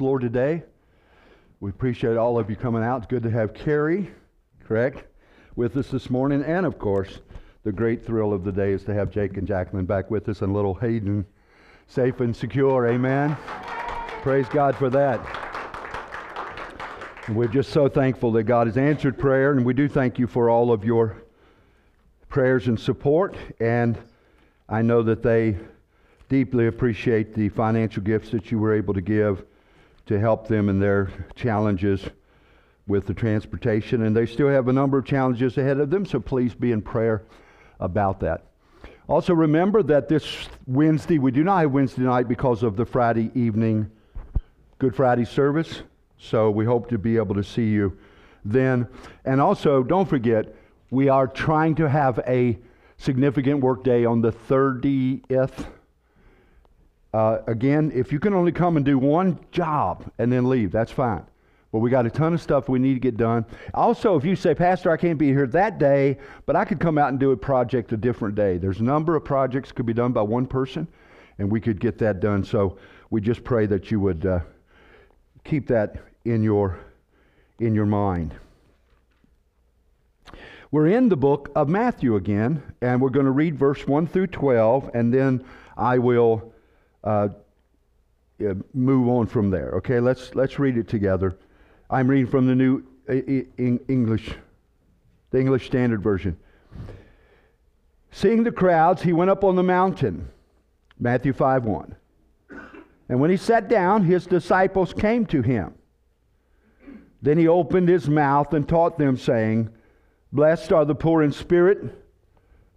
Lord today. We appreciate all of you coming out. It's good to have Carrie, correct, with us this morning. And of course, the great thrill of the day is to have Jake and Jacqueline back with us and little Hayden safe and secure. Amen. Praise God for that. And we're just so thankful that God has answered prayer, and we do thank you for all of your prayers and support. And I know that they deeply appreciate the financial gifts that you were able to give to help them in their challenges with the transportation. And they still have a number of challenges ahead of them, so please be in prayer about that. Also, remember that this Wednesday, we do not have Wednesday night because of the Friday evening Good Friday service. So we hope to be able to see you then. And also, don't forget, we are trying to have a significant work day on the 30th. Uh, again, if you can only come and do one job and then leave, that's fine. But we got a ton of stuff we need to get done. Also, if you say, Pastor, I can't be here that day, but I could come out and do a project a different day. There's a number of projects could be done by one person, and we could get that done. So we just pray that you would uh, keep that in your in your mind. We're in the book of Matthew again, and we're going to read verse 1 through 12, and then I will uh, move on from there. Okay, let's, let's read it together. I'm reading from the New English, the English Standard Version. Seeing the crowds, he went up on the mountain. Matthew 5 1. And when he sat down, his disciples came to him. Then he opened his mouth and taught them, saying, Blessed are the poor in spirit,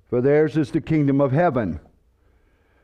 for theirs is the kingdom of heaven.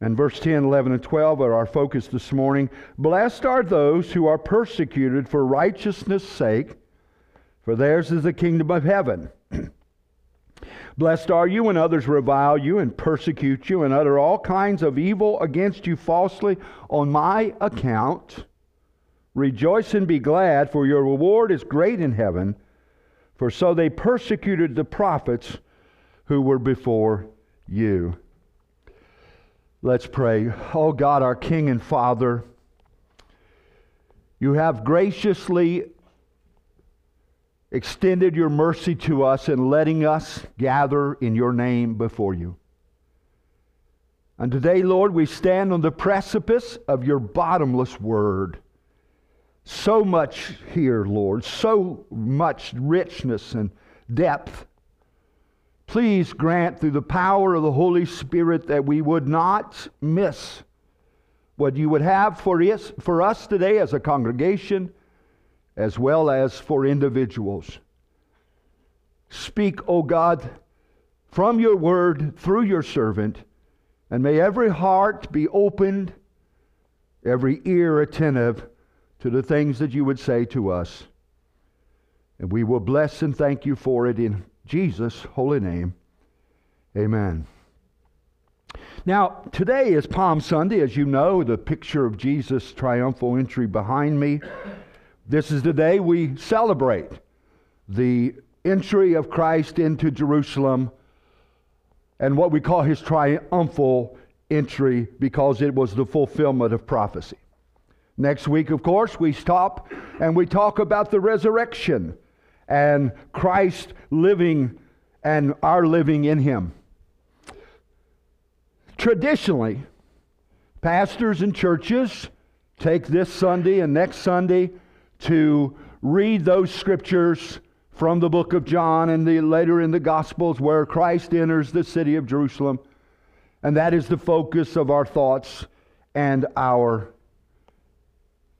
And verse 10, 11, and 12 are our focus this morning. Blessed are those who are persecuted for righteousness' sake, for theirs is the kingdom of heaven. Blessed are you when others revile you and persecute you and utter all kinds of evil against you falsely on my account. Rejoice and be glad, for your reward is great in heaven. For so they persecuted the prophets who were before you. Let's pray. Oh God, our King and Father, you have graciously extended your mercy to us in letting us gather in your name before you. And today, Lord, we stand on the precipice of your bottomless word. So much here, Lord, so much richness and depth. Please grant through the power of the Holy Spirit that we would not miss what you would have for us, for us today as a congregation, as well as for individuals. Speak, O God, from your word through your servant, and may every heart be opened, every ear attentive to the things that you would say to us. And we will bless and thank you for it in Jesus' holy name. Amen. Now, today is Palm Sunday, as you know, the picture of Jesus' triumphal entry behind me. This is the day we celebrate the entry of Christ into Jerusalem and what we call his triumphal entry because it was the fulfillment of prophecy. Next week, of course, we stop and we talk about the resurrection and Christ living and our living in Him. Traditionally, pastors and churches take this Sunday and next Sunday to read those scriptures from the book of John and the, later in the Gospels where Christ enters the city of Jerusalem. And that is the focus of our thoughts and our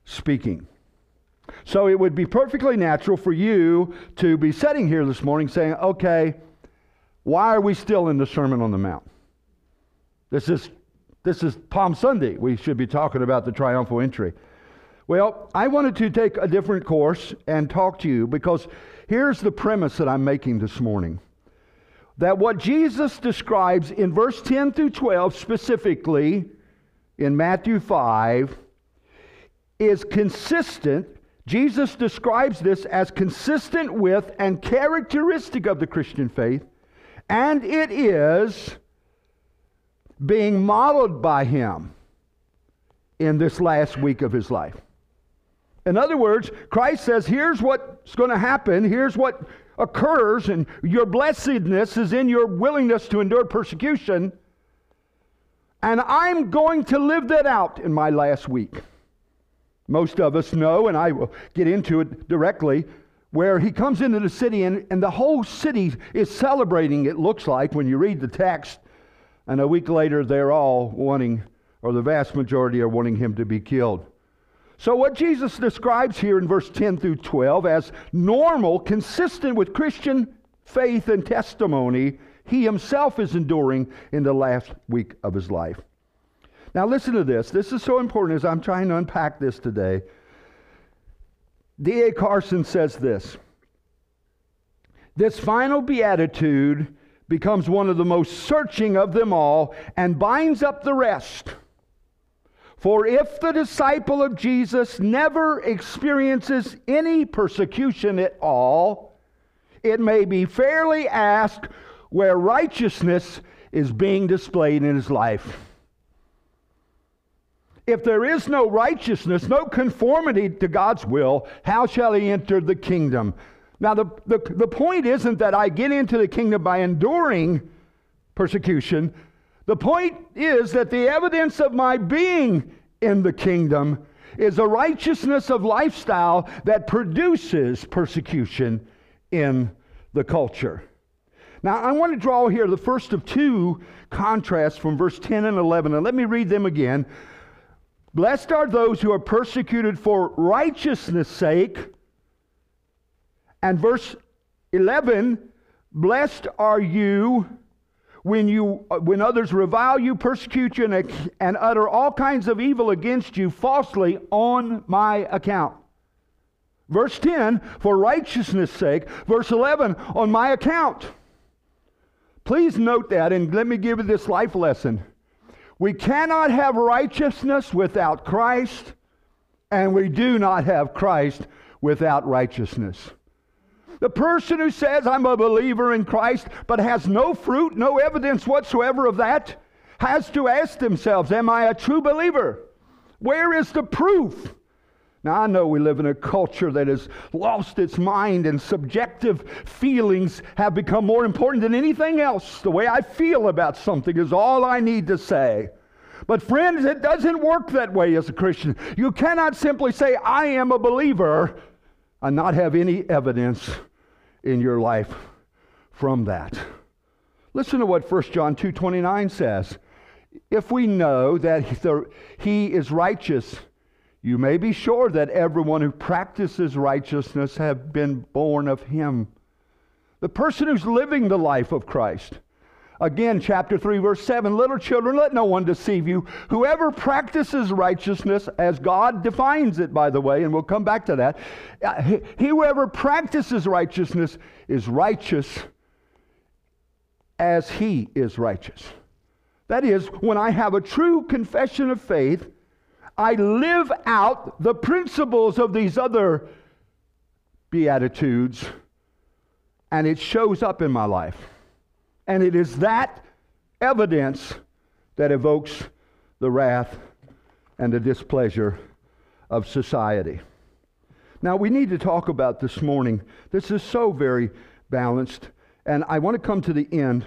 speaking. So it would be perfectly natural for you to be sitting here this morning saying, okay, why are we still in the Sermon on the Mount? This is, this is Palm Sunday. We should be talking about the triumphal entry. Well, I wanted to take a different course and talk to you because here's the premise that I'm making this morning. That what Jesus describes in verse 10 through 12, specifically in Matthew 5, is consistent. Jesus describes this as consistent with and characteristic of the Christian faith, and it is being modeled by him in this last week of his life. In other words, Christ says, here's what's going to happen, here's what occurs, and your blessedness is in your willingness to endure persecution. And I'm going to live that out in my last week. Most of us know, and I will get into it directly, where he comes into the city and, and the whole city is celebrating, it looks like, when you read the text. And a week later, they're all wanting, or the vast majority are wanting him to be killed. So, what Jesus describes here in verse 10 through 12 as normal, consistent with Christian faith and testimony, he himself is enduring in the last week of his life. Now, listen to this. This is so important as I'm trying to unpack this today. D.A. Carson says this This final beatitude becomes one of the most searching of them all and binds up the rest. For if the disciple of Jesus never experiences any persecution at all, it may be fairly asked where righteousness is being displayed in his life. If there is no righteousness, no conformity to God's will, how shall he enter the kingdom? Now, the, the, the point isn't that I get into the kingdom by enduring persecution. The point is that the evidence of my being in the kingdom is a righteousness of lifestyle that produces persecution in the culture. Now, I want to draw here the first of two contrasts from verse 10 and 11, and let me read them again. Blessed are those who are persecuted for righteousness' sake. And verse 11, blessed are you when, you, uh, when others revile you, persecute you, and, and utter all kinds of evil against you falsely on my account. Verse 10, for righteousness' sake. Verse 11, on my account. Please note that, and let me give you this life lesson. We cannot have righteousness without Christ, and we do not have Christ without righteousness. The person who says, I'm a believer in Christ, but has no fruit, no evidence whatsoever of that, has to ask themselves, Am I a true believer? Where is the proof? Now, I know we live in a culture that has lost its mind and subjective feelings have become more important than anything else. The way I feel about something is all I need to say. But, friends, it doesn't work that way as a Christian. You cannot simply say, I am a believer, and not have any evidence in your life from that. Listen to what 1 John 2:29 says. If we know that he is righteous, you may be sure that everyone who practices righteousness have been born of him. The person who's living the life of Christ. Again, chapter 3, verse 7 Little children, let no one deceive you. Whoever practices righteousness, as God defines it, by the way, and we'll come back to that, uh, he, whoever practices righteousness is righteous as he is righteous. That is, when I have a true confession of faith, I live out the principles of these other Beatitudes, and it shows up in my life. And it is that evidence that evokes the wrath and the displeasure of society. Now, we need to talk about this morning. This is so very balanced, and I want to come to the end.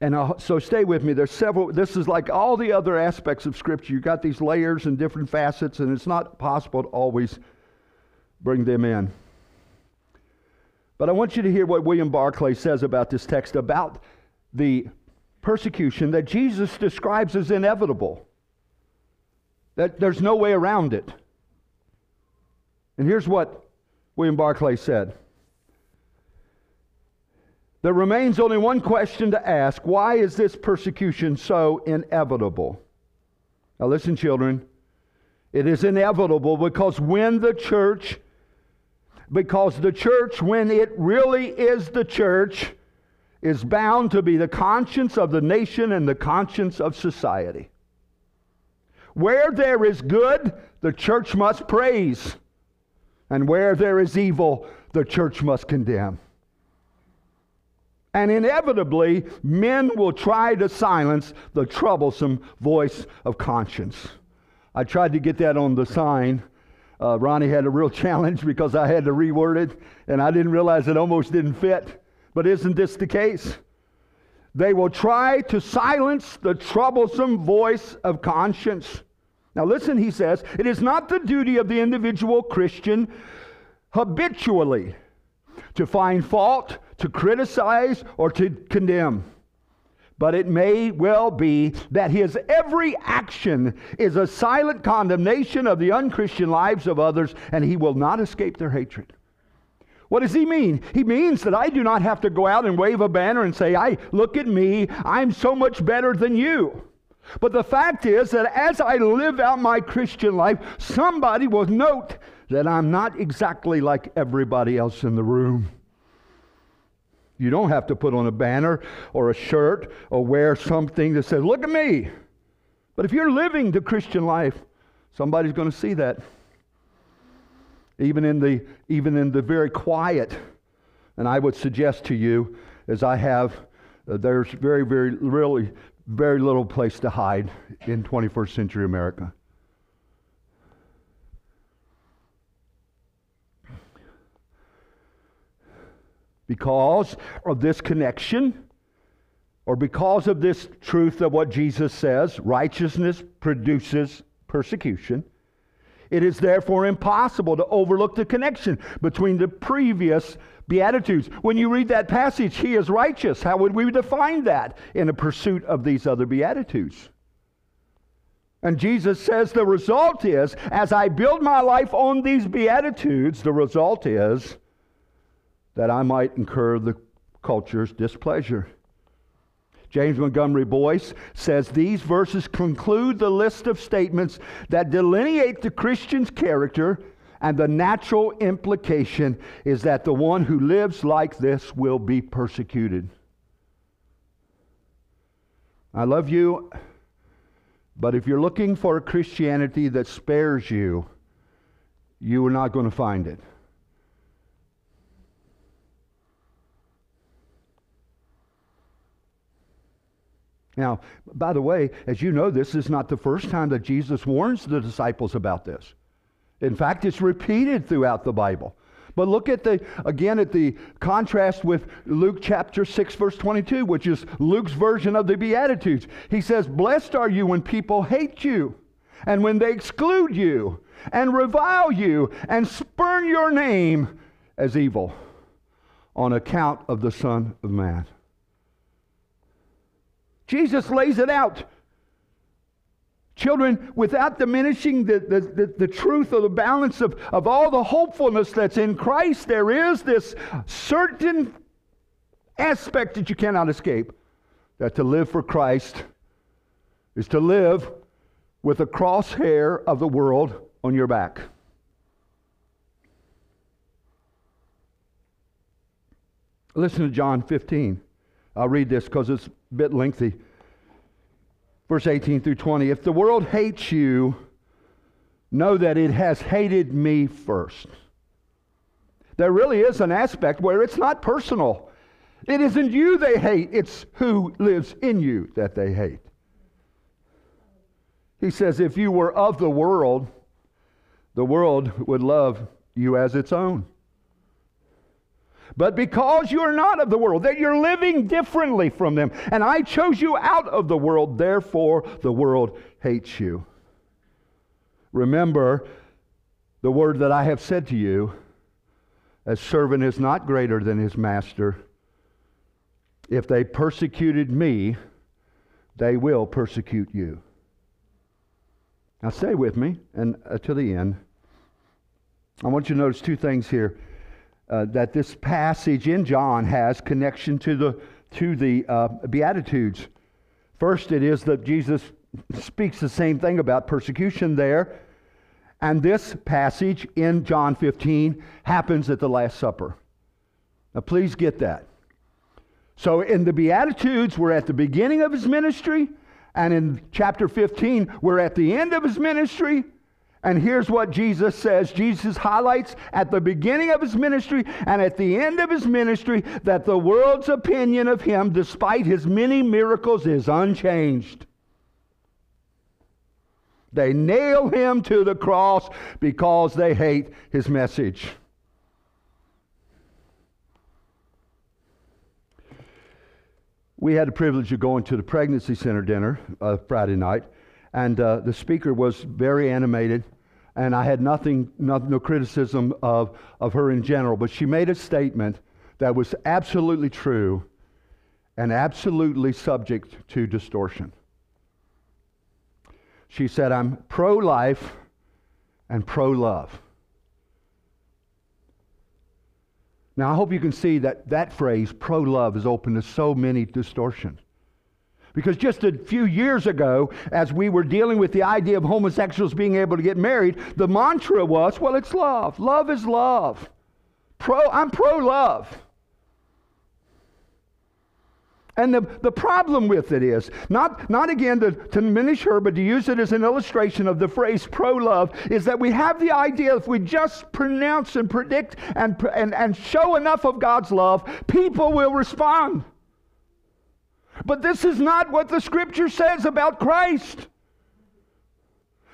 And I'll, so stay with me. There's several, this is like all the other aspects of Scripture. You've got these layers and different facets, and it's not possible to always bring them in. But I want you to hear what William Barclay says about this text about the persecution that Jesus describes as inevitable, that there's no way around it. And here's what William Barclay said There remains only one question to ask why is this persecution so inevitable? Now, listen, children. It is inevitable because when the church, because the church, when it really is the church, is bound to be the conscience of the nation and the conscience of society. Where there is good, the church must praise. And where there is evil, the church must condemn. And inevitably, men will try to silence the troublesome voice of conscience. I tried to get that on the sign. Uh, Ronnie had a real challenge because I had to reword it, and I didn't realize it almost didn't fit. But isn't this the case? They will try to silence the troublesome voice of conscience. Now, listen, he says, it is not the duty of the individual Christian habitually to find fault, to criticize, or to condemn. But it may well be that his every action is a silent condemnation of the unchristian lives of others, and he will not escape their hatred. What does he mean? He means that I do not have to go out and wave a banner and say, I look at me, I'm so much better than you. But the fact is that as I live out my Christian life, somebody will note that I'm not exactly like everybody else in the room. You don't have to put on a banner or a shirt or wear something that says, Look at me. But if you're living the Christian life, somebody's going to see that. Even in the, even in the very quiet. And I would suggest to you, as I have, uh, there's very, very, really very little place to hide in 21st century America. Because of this connection, or because of this truth of what Jesus says, righteousness produces persecution. It is therefore impossible to overlook the connection between the previous Beatitudes. When you read that passage, he is righteous. How would we define that in a pursuit of these other Beatitudes? And Jesus says the result is, as I build my life on these Beatitudes, the result is that I might incur the culture's displeasure. James Montgomery Boice says these verses conclude the list of statements that delineate the Christian's character and the natural implication is that the one who lives like this will be persecuted. I love you, but if you're looking for a Christianity that spares you, you are not going to find it. Now, by the way, as you know, this is not the first time that Jesus warns the disciples about this. In fact, it's repeated throughout the Bible. But look at the again at the contrast with Luke chapter 6 verse 22, which is Luke's version of the beatitudes. He says, "Blessed are you when people hate you, and when they exclude you, and revile you, and spurn your name as evil on account of the Son of Man." Jesus lays it out Children, without diminishing the, the, the, the, truth or the balance of, of all the hopefulness that's in Christ, there is this certain aspect that you cannot escape that to live for Christ is to live with the crosshair of the world on your back. Listen to John 15. I'll read this because it's bit lengthy verse 18 through 20. If the world hates you, know that it has hated me first. There really is an aspect where it's not personal. It isn't you they hate, it's who lives in you that they hate. He says, if you were of the world, the world would love you as its own. But because you are not of the world, that you're living differently from them, and I chose you out of the world, therefore the world hates you. Remember the word that I have said to you a servant is not greater than his master. If they persecuted me, they will persecute you. Now, stay with me and uh, to the end. I want you to notice two things here uh, that this passage in John has connection to the, to the uh, Beatitudes. First, it is that Jesus speaks the same thing about persecution there. And this passage in John 15 happens at the Last Supper. Now, please get that. So, in the Beatitudes, we're at the beginning of his ministry, and in chapter 15, we're at the end of his ministry. And here's what Jesus says Jesus highlights at the beginning of his ministry and at the end of his ministry that the world's opinion of him, despite his many miracles, is unchanged. They nail him to the cross because they hate his message. We had the privilege of going to the pregnancy center dinner uh, Friday night, and uh, the speaker was very animated and I had nothing, no, no criticism of, of her in general, but she made a statement that was absolutely true and absolutely subject to distortion. She said, I'm pro life and pro love. Now, I hope you can see that that phrase, pro love, is open to so many distortions. Because just a few years ago, as we were dealing with the idea of homosexuals being able to get married, the mantra was, well, it's love. Love is love. Pro, I'm pro love. And the, the problem with it is, not, not again to, to diminish her, but to use it as an illustration of the phrase pro love, is that we have the idea if we just pronounce and predict and, and, and show enough of God's love, people will respond. But this is not what the scripture says about Christ.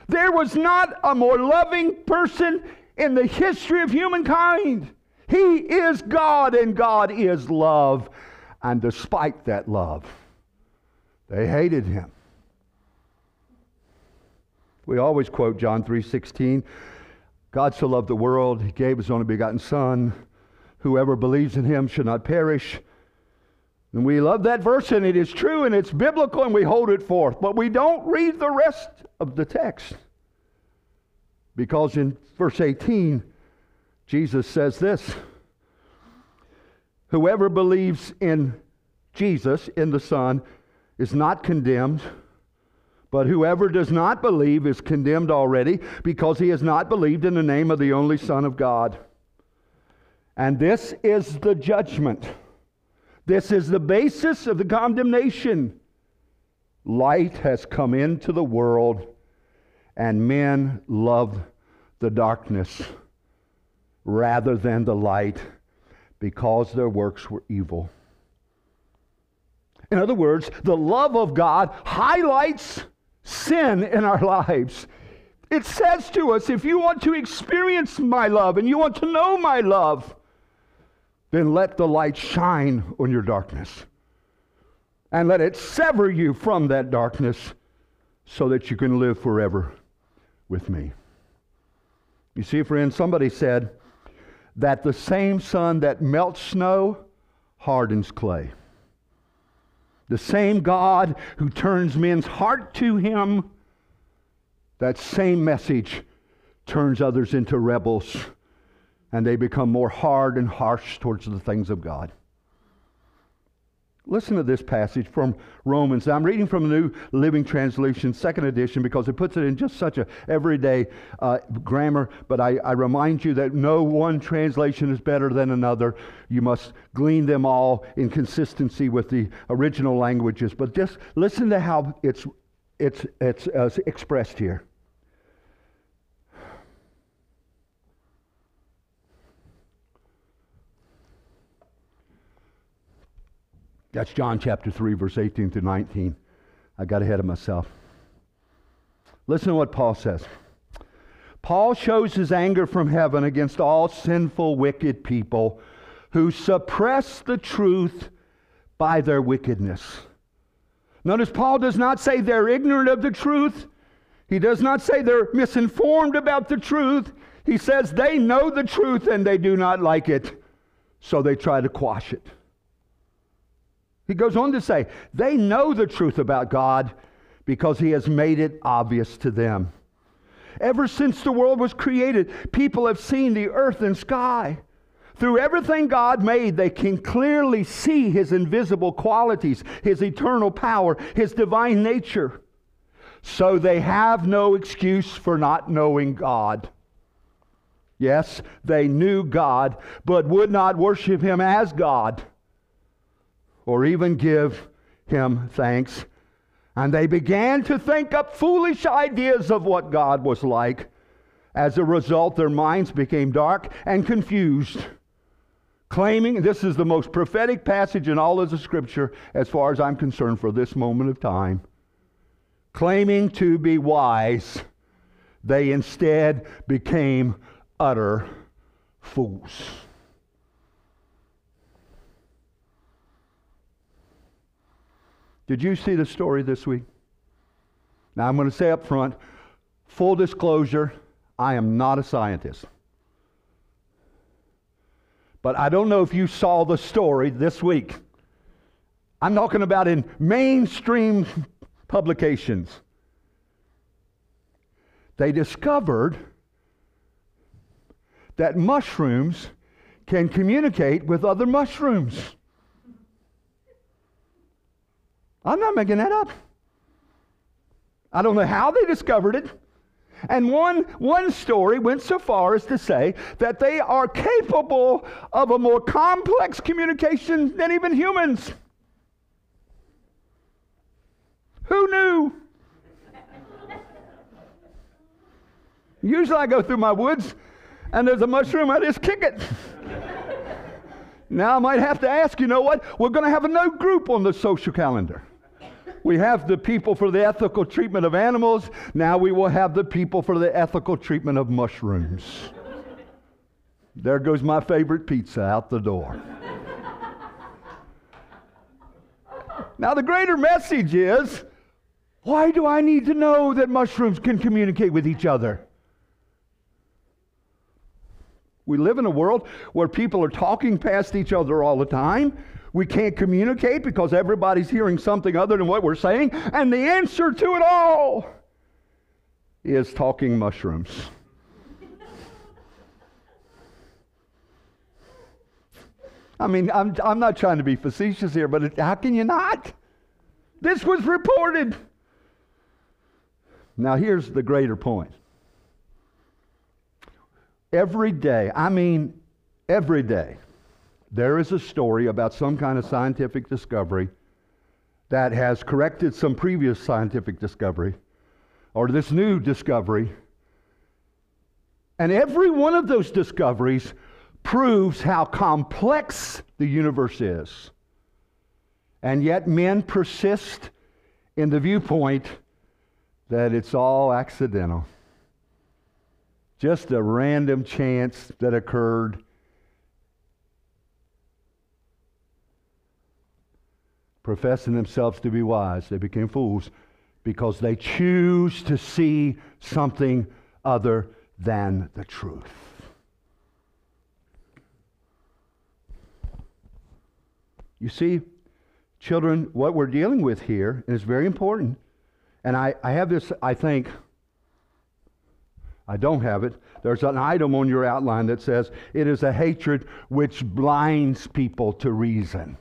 There was not a more loving person in the history of humankind. He is God and God is love. And despite that love, they hated him. We always quote John 3:16, God so loved the world, he gave his only begotten son, whoever believes in him should not perish and we love that verse, and it is true, and it's biblical, and we hold it forth. But we don't read the rest of the text. Because in verse 18, Jesus says this Whoever believes in Jesus, in the Son, is not condemned, but whoever does not believe is condemned already because he has not believed in the name of the only Son of God. And this is the judgment. This is the basis of the condemnation. Light has come into the world, and men love the darkness rather than the light because their works were evil. In other words, the love of God highlights sin in our lives. It says to us if you want to experience my love and you want to know my love, then let the light shine on your darkness. And let it sever you from that darkness so that you can live forever with me. You see, friends, somebody said that the same sun that melts snow hardens clay. The same God who turns men's heart to him, that same message turns others into rebels and they become more hard and harsh towards the things of God. Listen to this passage from Romans. I'm reading from the New Living Translation, second edition, because it puts it in just such a everyday uh, grammar. But I, I remind you that no one translation is better than another. You must glean them all in consistency with the original languages. But just listen to how it's, it's, it's uh, expressed here. That's John chapter 3, verse 18 to 19. I got ahead of myself. Listen to what Paul says. Paul shows his anger from heaven against all sinful, wicked people who suppress the truth by their wickedness. Notice Paul does not say they're ignorant of the truth. He does not say they're misinformed about the truth. He says they know the truth and they do not like it, so they try to quash it. He goes on to say, they know the truth about God because he has made it obvious to them. Ever since the world was created, people have seen the earth and sky. Through everything God made, they can clearly see his invisible qualities, his eternal power, his divine nature. so they have no excuse for not knowing God. Yes, they knew God, but would not worship Him as God or even give Him thanks. And they began to think up foolish ideas of what God was like. As a result, their minds became dark and confused, claiming this is the most prophetic passage in all of the scripture, as far as I'm concerned, for this moment of time. Claiming to be wise, they instead became utter fools. Did you see the story this week? Now, I'm going to say up front full disclosure, I am not a scientist. But I don't know if you saw the story this week. I'm talking about in mainstream publications. They discovered that mushrooms can communicate with other mushrooms. I'm not making that up. I don't know how they discovered it. And one, one story went so far as to say that they are capable of a more complex communication than even humans. Who knew? Usually I go through my woods and there's a mushroom, I just kick it. now I might have to ask, you know what? We're going to have a new group on the social calendar. We have the people for the ethical treatment of animals. Now we will have the people for the ethical treatment of mushrooms. There goes my favorite pizza out the door. now, the greater message is why do I need to know that mushrooms can communicate with each other? We live in a world where people are talking past each other all the time. We can't communicate because everybody's hearing something other than what we're saying. And the answer to it all is talking mushrooms. I mean, I'm, I'm not trying to be facetious here, but it, how can you not? This was reported. Now, here's the greater point. Every day, I mean, every day, there is a story about some kind of scientific discovery that has corrected some previous scientific discovery or this new discovery. And every one of those discoveries proves how complex the universe is. And yet, men persist in the viewpoint that it's all accidental. Just a random chance that occurred professing themselves to be wise, they became fools because they choose to see something other than the truth. You see, children, what we're dealing with here is very important. And I, I have this, I think, I don't have it. There's an item on your outline that says, It is a hatred which blinds people to reason.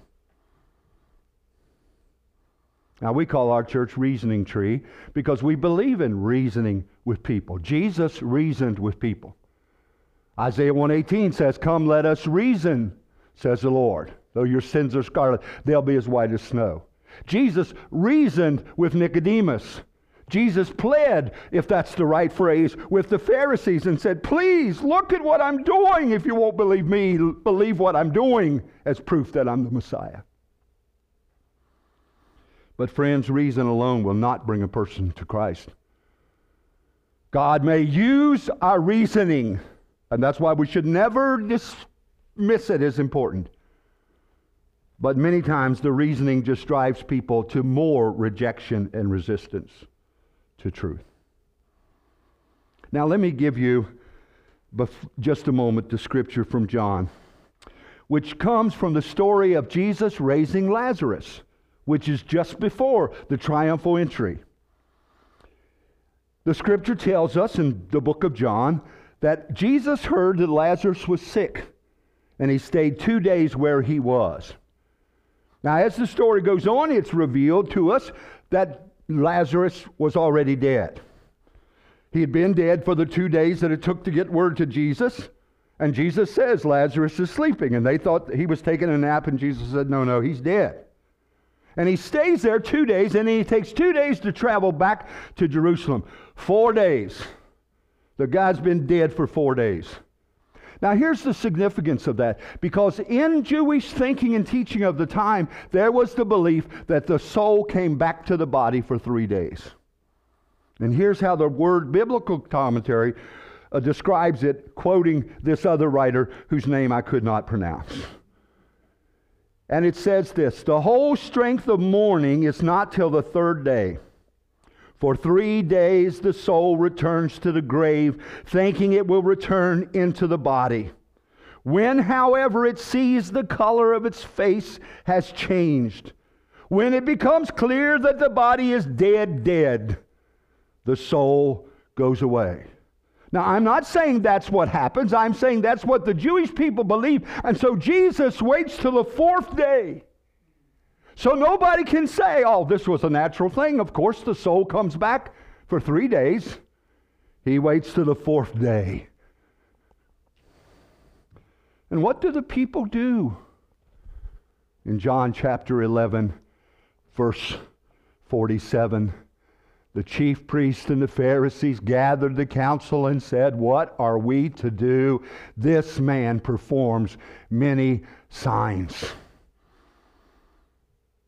Now, we call our church Reasoning Tree because we believe in reasoning with people. Jesus reasoned with people. Isaiah 118 says, Come, let us reason, says the Lord. Though your sins are scarlet, they'll be as white as snow. Jesus reasoned with Nicodemus. Jesus pled, if that's the right phrase, with the Pharisees and said, Please look at what I'm doing. If you won't believe me, believe what I'm doing as proof that I'm the Messiah. But, friends, reason alone will not bring a person to Christ. God may use our reasoning, and that's why we should never dismiss it as important. But many times the reasoning just drives people to more rejection and resistance to truth. Now, let me give you just a moment the scripture from John, which comes from the story of Jesus raising Lazarus which is just before the triumphal entry. The scripture tells us in the book of John that Jesus heard that Lazarus was sick and he stayed two days where he was. Now, as the story goes on, it's revealed to us that Lazarus was already dead. He had been dead for the two days that it took to get word to Jesus. And Jesus says Lazarus is sleeping. And they thought he was taking a nap, and Jesus said, No, no, he's dead. And he stays there two days, and he takes two days to travel back to Jerusalem. Four days. The guy's been dead for four days. Now, here's the significance of that because in Jewish thinking and teaching of the time, there was the belief that the soul came back to the body for three days. And here's how the word biblical commentary uh, describes it, quoting this other writer whose name I could not pronounce. And it says this The whole strength of mourning is not till the third day. For three days the soul returns to the grave, thinking it will return into the body. When, however, it sees the color of its face has changed, when it becomes clear that the body is dead, dead, the soul goes away. Now, I'm not saying that's what happens. I'm saying that's what the Jewish people believe. And so Jesus waits till the fourth day so nobody can say, oh, this was a natural thing. Of course, the soul comes back for three days. He waits till the fourth day. And what do the people do? In John chapter 11, verse 47, the chief priests and the Pharisees gathered the council and said, What are we to do? This man performs many signs.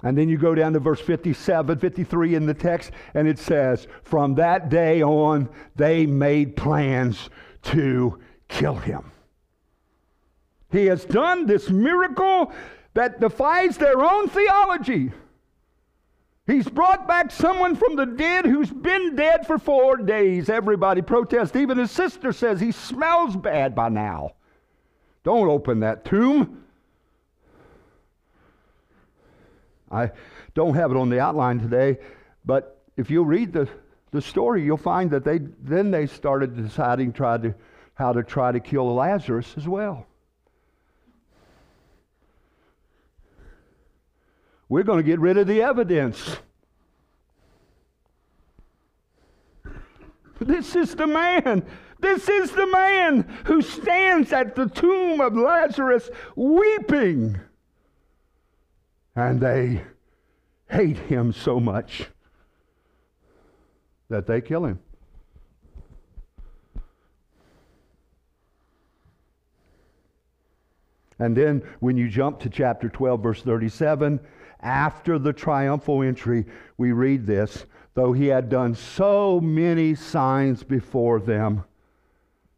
And then you go down to verse 57, 53 in the text, and it says, From that day on, they made plans to kill him. He has done this miracle that defies their own theology. He's brought back someone from the dead who's been dead for four days. Everybody protests. Even his sister says he smells bad by now. Don't open that tomb. I don't have it on the outline today, but if you read the, the story, you'll find that they then they started deciding try to, how to try to kill Lazarus as well. We're going to get rid of the evidence. This is the man. This is the man who stands at the tomb of Lazarus weeping. And they hate him so much that they kill him. And then when you jump to chapter 12, verse 37, after the triumphal entry, we read this though he had done so many signs before them,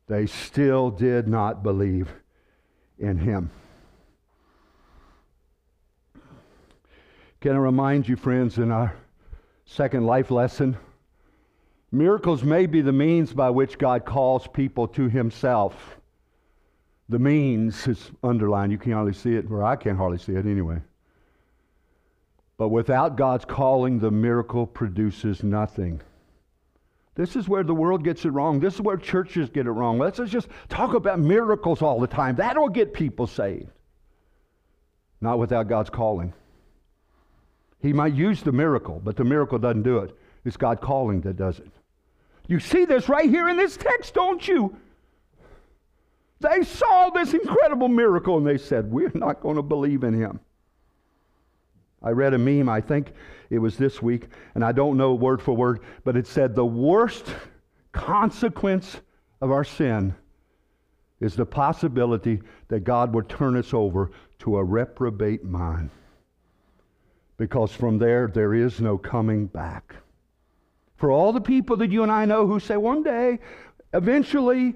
they still did not believe in him. Can I remind you, friends, in our second life lesson? Miracles may be the means by which God calls people to Himself. The means is underlined. You can hardly see it, or I can't hardly see it anyway. But without God's calling, the miracle produces nothing. This is where the world gets it wrong. This is where churches get it wrong. Let's just talk about miracles all the time. That'll get people saved. Not without God's calling. He might use the miracle, but the miracle doesn't do it. It's God calling that does it. You see this right here in this text, don't you? They saw this incredible miracle and they said, We're not going to believe in him. I read a meme, I think it was this week, and I don't know word for word, but it said the worst consequence of our sin is the possibility that God would turn us over to a reprobate mind because from there, there is no coming back. For all the people that you and I know who say, one day, eventually,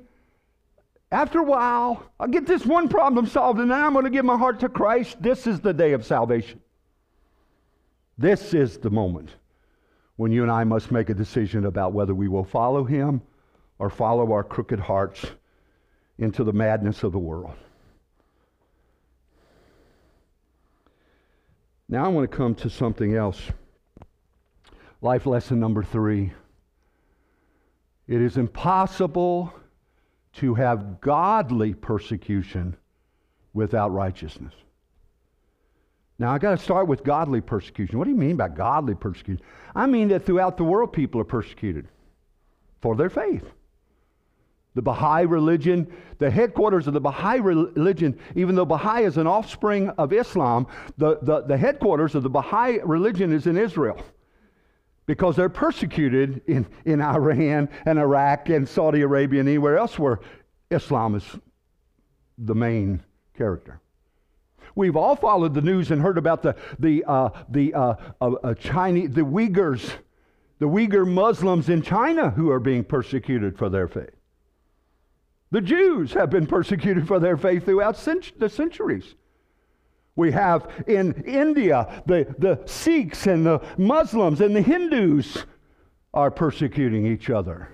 after a while, I'll get this one problem solved and then I'm going to give my heart to Christ. This is the day of salvation. This is the moment when you and I must make a decision about whether we will follow Him or follow our crooked hearts into the madness of the world. Now I want to come to something else. Life lesson number three. It is impossible to have godly persecution without righteousness. Now, I got to start with godly persecution. What do you mean by godly persecution? I mean that throughout the world, people are persecuted for their faith. The Baha'i religion, the headquarters of the Baha'i religion, even though Baha'i is an offspring of Islam, the, the, the headquarters of the Baha'i religion is in Israel because they're persecuted in, in Iran and Iraq and Saudi Arabia and anywhere else where Islam is the main character. We've all followed the news and heard about the, the, uh, the uh, uh, uh, Chinese, the Uyghurs, the Uyghur Muslims in China who are being persecuted for their faith. The Jews have been persecuted for their faith throughout cent- the centuries. We have in India the, the Sikhs and the Muslims and the Hindus are persecuting each other.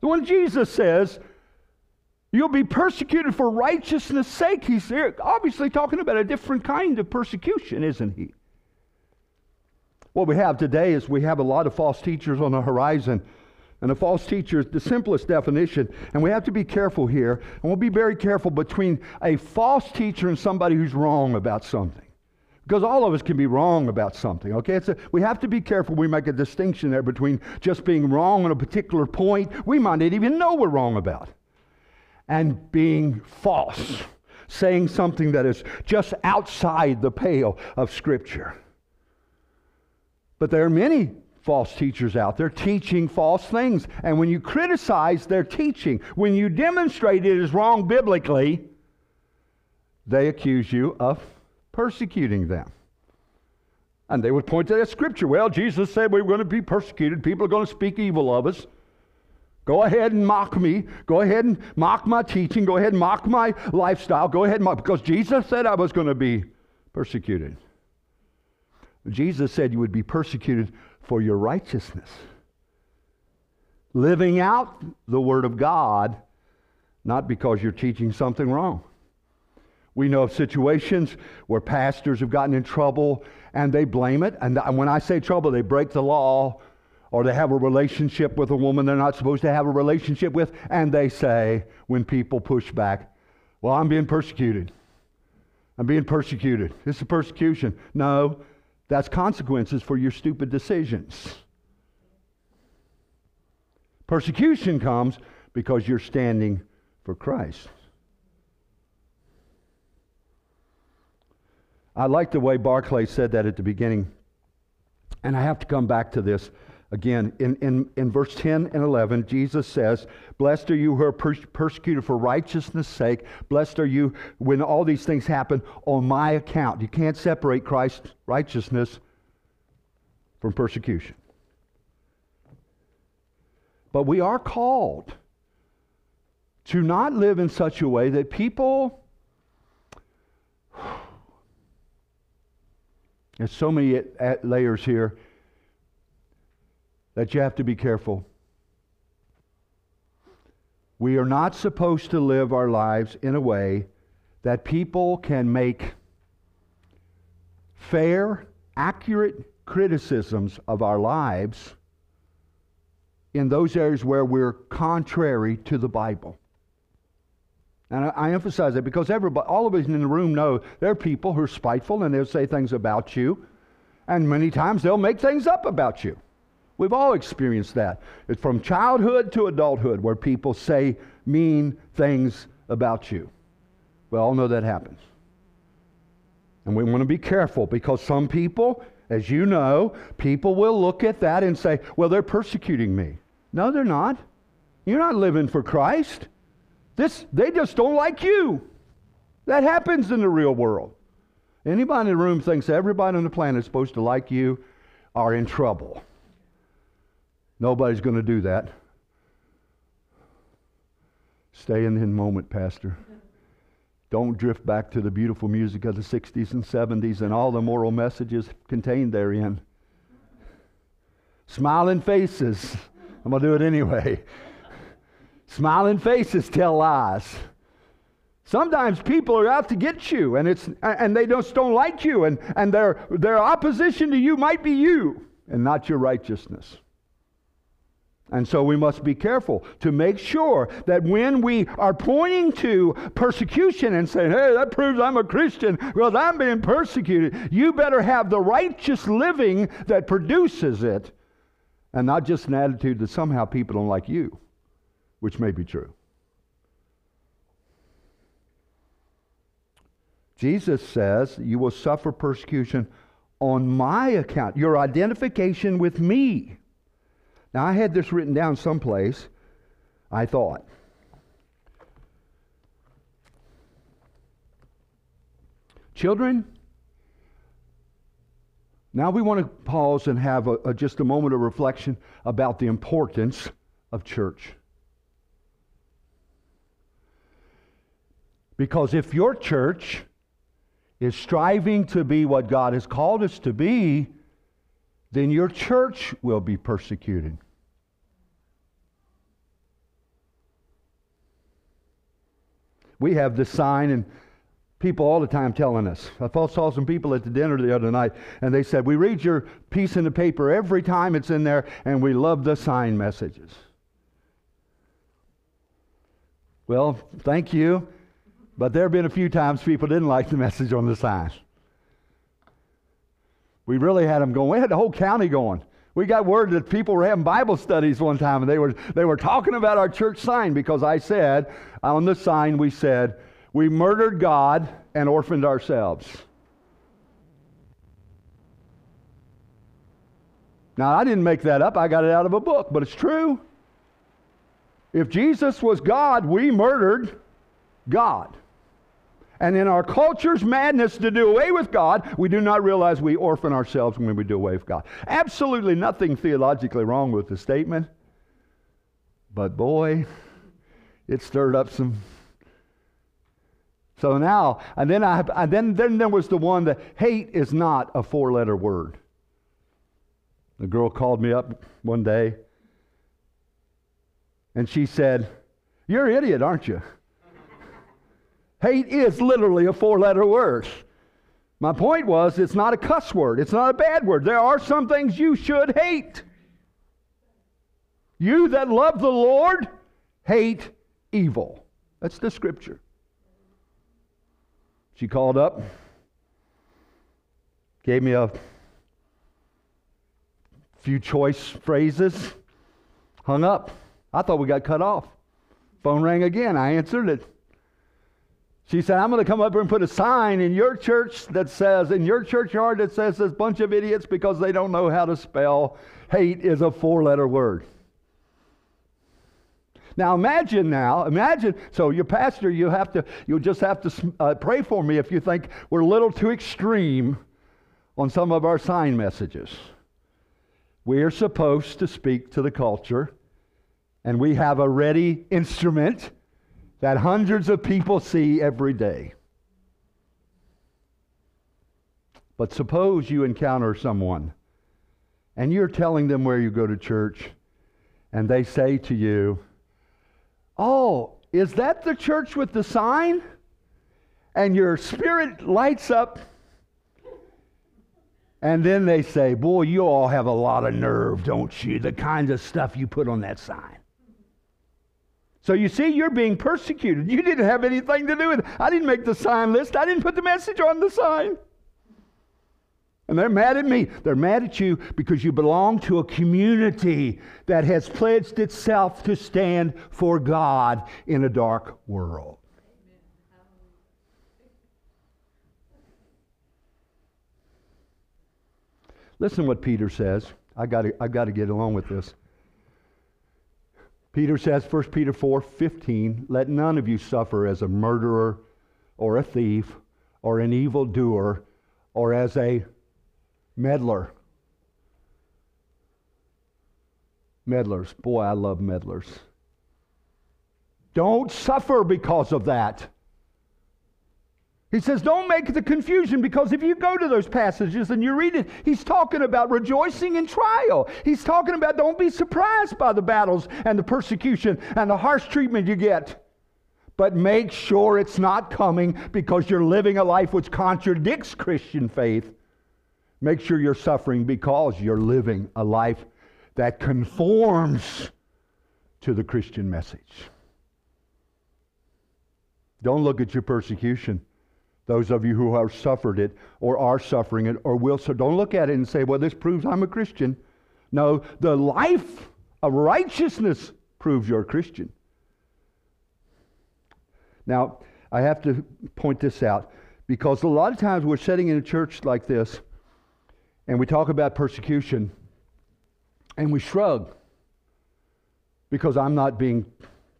When Jesus says, You'll be persecuted for righteousness' sake. He's obviously talking about a different kind of persecution, isn't he? What we have today is we have a lot of false teachers on the horizon. And a false teacher is the simplest definition. And we have to be careful here. And we'll be very careful between a false teacher and somebody who's wrong about something. Because all of us can be wrong about something, okay? A, we have to be careful we make a distinction there between just being wrong on a particular point we might not even know we're wrong about and being false, saying something that is just outside the pale of Scripture. But there are many false teachers out there teaching false things. And when you criticize their teaching, when you demonstrate it is wrong biblically, they accuse you of persecuting them. And they would point to that scripture. Well, Jesus said we're going to be persecuted. People are going to speak evil of us. Go ahead and mock me. Go ahead and mock my teaching. Go ahead and mock my lifestyle. Go ahead and mock, because Jesus said I was going to be persecuted. Jesus said you would be persecuted for your righteousness. Living out the Word of God, not because you're teaching something wrong. We know of situations where pastors have gotten in trouble and they blame it. And when I say trouble, they break the law or they have a relationship with a woman they're not supposed to have a relationship with, and they say, when people push back, Well, I'm being persecuted. I'm being persecuted. This is persecution. No, that's consequences for your stupid decisions. Persecution comes because you're standing for Christ. I like the way Barclay said that at the beginning, and I have to come back to this. Again, in, in, in verse 10 and 11, Jesus says, Blessed are you who are per- persecuted for righteousness' sake. Blessed are you when all these things happen on my account. You can't separate Christ's righteousness from persecution. But we are called to not live in such a way that people. There's so many layers here that you have to be careful. We are not supposed to live our lives in a way that people can make fair, accurate criticisms of our lives in those areas where we're contrary to the Bible. And I, emphasize that because everybody, all of us in the room know there are people who are spiteful and they'll say things about you, and many times they'll make things up about you. We've all experienced that. It's from childhood to adulthood where people say mean things about you. We all know that happens. And we want to be careful because some people, as you know, people will look at that and say, well, they're persecuting me. No, they're not. You're not living for Christ. This, they just don't like you. That happens in the real world. Anybody in the room thinks everybody on the planet is supposed to like you are in trouble. Nobody's going to do that. Stay in the moment, Pastor. Don't drift back to the beautiful music of the 60s and 70s and all the moral messages contained therein. Smiling faces. I'm going to do it anyway. Smiling faces tell lies. Sometimes people are out to get you and, it's, and they just don't like you, and, and their, their opposition to you might be you and not your righteousness. And so we must be careful to make sure that when we are pointing to persecution and saying, hey, that proves I'm a Christian, well, I'm being persecuted, you better have the righteous living that produces it and not just an attitude that somehow people don't like you, which may be true. Jesus says, You will suffer persecution on my account, your identification with me. Now, I had this written down someplace, I thought. Children, now we want to pause and have a, a, just a moment of reflection about the importance of church. Because if your church is striving to be what God has called us to be, then your church will be persecuted. We have this sign, and people all the time telling us. I saw some people at the dinner the other night, and they said, We read your piece in the paper every time it's in there, and we love the sign messages. Well, thank you. But there have been a few times people didn't like the message on the sign. We really had them going. We had the whole county going. We got word that people were having Bible studies one time, and they were, they were talking about our church sign because I said, on the sign, we said, We murdered God and orphaned ourselves. Now, I didn't make that up, I got it out of a book, but it's true. If Jesus was God, we murdered God. And in our culture's madness to do away with God, we do not realize we orphan ourselves when we do away with God. Absolutely nothing theologically wrong with the statement. But boy, it stirred up some. So now, and then I, and then, then there was the one that hate is not a four letter word. The girl called me up one day and she said, You're an idiot, aren't you? Hate is literally a four letter word. My point was, it's not a cuss word, it's not a bad word. There are some things you should hate. You that love the Lord hate evil. That's the scripture. She called up, gave me a few choice phrases, hung up. I thought we got cut off. Phone rang again. I answered it. She said, I'm going to come up here and put a sign in your church that says, in your churchyard that says this bunch of idiots because they don't know how to spell hate is a four letter word. Now imagine now, imagine, so your pastor, you have to, you'll just have to uh, pray for me if you think we're a little too extreme on some of our sign messages. We are supposed to speak to the culture, and we have a ready instrument that hundreds of people see every day. But suppose you encounter someone and you're telling them where you go to church, and they say to you, Oh, is that the church with the sign? And your spirit lights up. And then they say, Boy, you all have a lot of nerve, don't you? The kind of stuff you put on that sign. So you see, you're being persecuted. You didn't have anything to do with it. I didn't make the sign list, I didn't put the message on the sign. And they're mad at me. They're mad at you because you belong to a community that has pledged itself to stand for God in a dark world. Listen what Peter says. I got I got to get along with this. Peter says, 1 Peter 4 15, let none of you suffer as a murderer or a thief or an evildoer or as a meddler. Meddlers. Boy, I love meddlers. Don't suffer because of that. He says, don't make the confusion because if you go to those passages and you read it, he's talking about rejoicing in trial. He's talking about don't be surprised by the battles and the persecution and the harsh treatment you get. But make sure it's not coming because you're living a life which contradicts Christian faith. Make sure you're suffering because you're living a life that conforms to the Christian message. Don't look at your persecution. Those of you who have suffered it or are suffering it or will, so don't look at it and say, well, this proves I'm a Christian. No, the life of righteousness proves you're a Christian. Now, I have to point this out because a lot of times we're sitting in a church like this and we talk about persecution and we shrug because I'm not being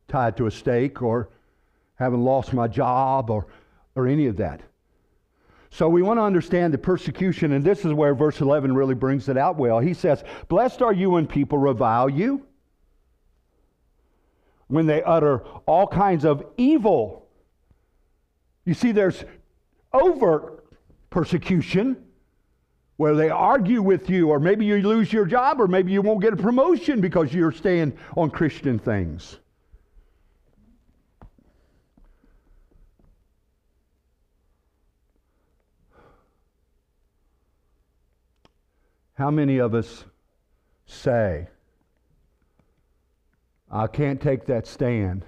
tied to a stake or haven't lost my job or, or any of that. So we want to understand the persecution, and this is where verse 11 really brings it out well. He says, Blessed are you when people revile you, when they utter all kinds of evil. You see, there's overt persecution where they argue with you, or maybe you lose your job, or maybe you won't get a promotion because you're staying on Christian things. How many of us say, I can't take that stand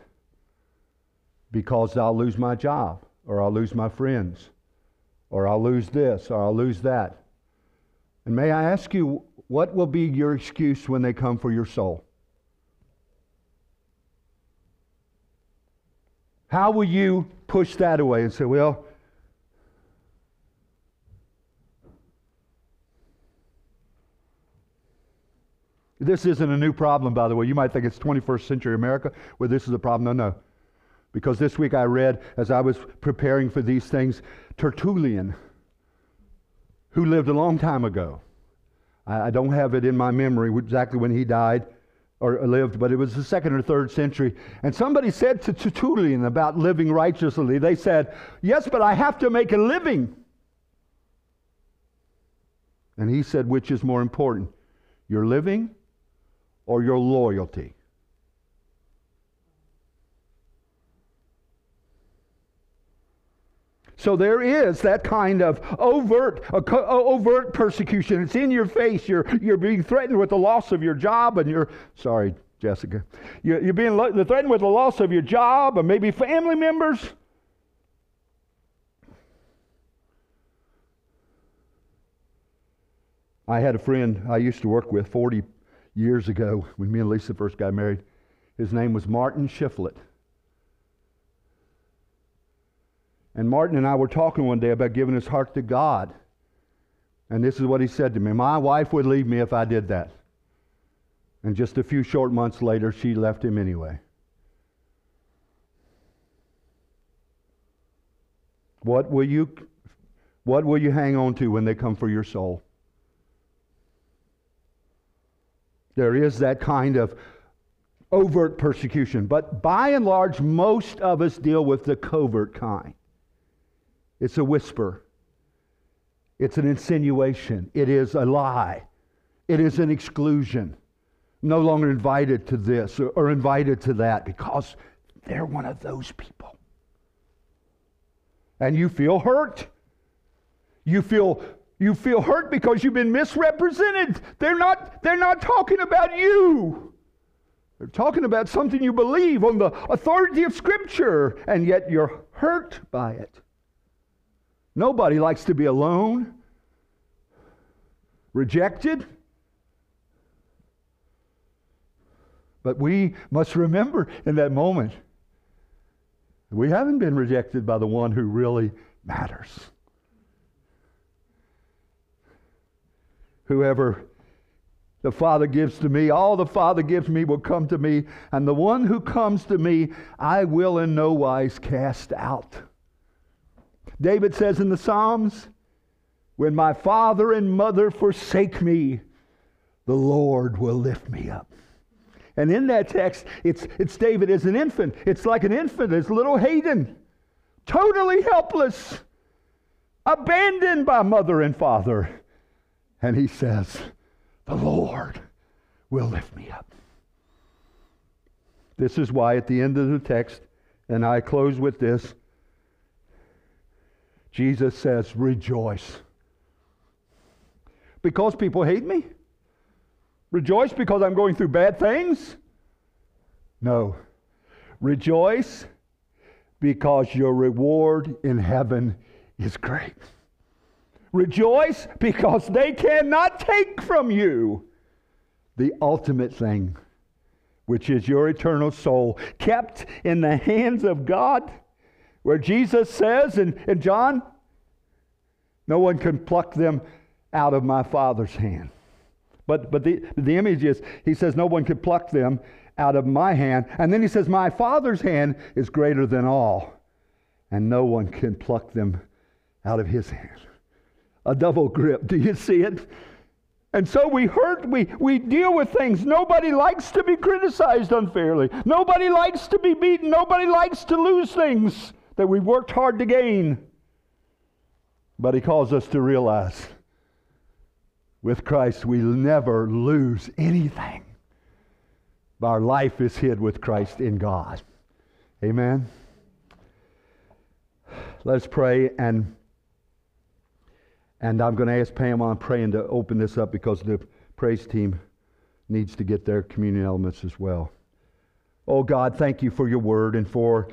because I'll lose my job, or I'll lose my friends, or I'll lose this, or I'll lose that? And may I ask you, what will be your excuse when they come for your soul? How will you push that away and say, well, This isn't a new problem, by the way. You might think it's 21st century America where this is a problem. No, no. Because this week I read, as I was preparing for these things, Tertullian, who lived a long time ago. I, I don't have it in my memory exactly when he died or lived, but it was the second or third century. And somebody said to Tertullian about living righteously, they said, Yes, but I have to make a living. And he said, Which is more important, your living or your loyalty? So there is that kind of overt, overt persecution. It's in your face. You're, you're being threatened with the loss of your job, and you're sorry, Jessica. You're, you're being lo- threatened with the loss of your job, and maybe family members. I had a friend I used to work with 40 years ago when me and Lisa first got married. His name was Martin Shiflett. And Martin and I were talking one day about giving his heart to God. And this is what he said to me My wife would leave me if I did that. And just a few short months later, she left him anyway. What will you, what will you hang on to when they come for your soul? There is that kind of overt persecution. But by and large, most of us deal with the covert kind. It's a whisper, it's an insinuation, it is a lie, it is an exclusion. No longer invited to this or, invited to that because they're one of those people. And you feel hurt. You feel you feel hurt because you've been misrepresented. They're not, they're not talking about you. They're talking about something you believe on the authority of Scripture, and yet you're hurt by it. Nobody likes to be alone, rejected. But we must remember in that moment, we haven't been rejected by the one who really matters. Whoever the Father gives to me, all the Father gives me will come to me, and the one who comes to me, I will in no wise cast out. David says in the Psalms, When my father and mother forsake me, the Lord will lift me up. And in that text, it's, it's David as an infant. It's like an infant, as little Hayden, totally helpless, abandoned by mother and father. And he says, The Lord will lift me up. This is why at the end of the text, and I close with this, Jesus says, Rejoice. Because people hate me? Rejoice because I'm going through bad things? No. Rejoice because your reward in heaven is great. Rejoice because they cannot take from you the ultimate thing, which is your eternal soul, kept in the hands of God, where Jesus says in, in John, no one can pluck them out of my Father's hand. But, but the, the image is, he says, no one can pluck them out of my hand. And then he says, my Father's hand is greater than all, and no one can pluck them out of his hand a double grip. Do you see it? And so we hurt, we, we deal with things. Nobody likes to be criticized unfairly. Nobody likes to be beaten. Nobody likes to lose things that we've worked hard to gain. But he calls us to realize with Christ we never lose anything. Our life is hid with Christ in God. Amen. Let's pray and and I'm going to ask Pam on praying to open this up because the praise team needs to get their communion elements as well. Oh God, thank you for your word and for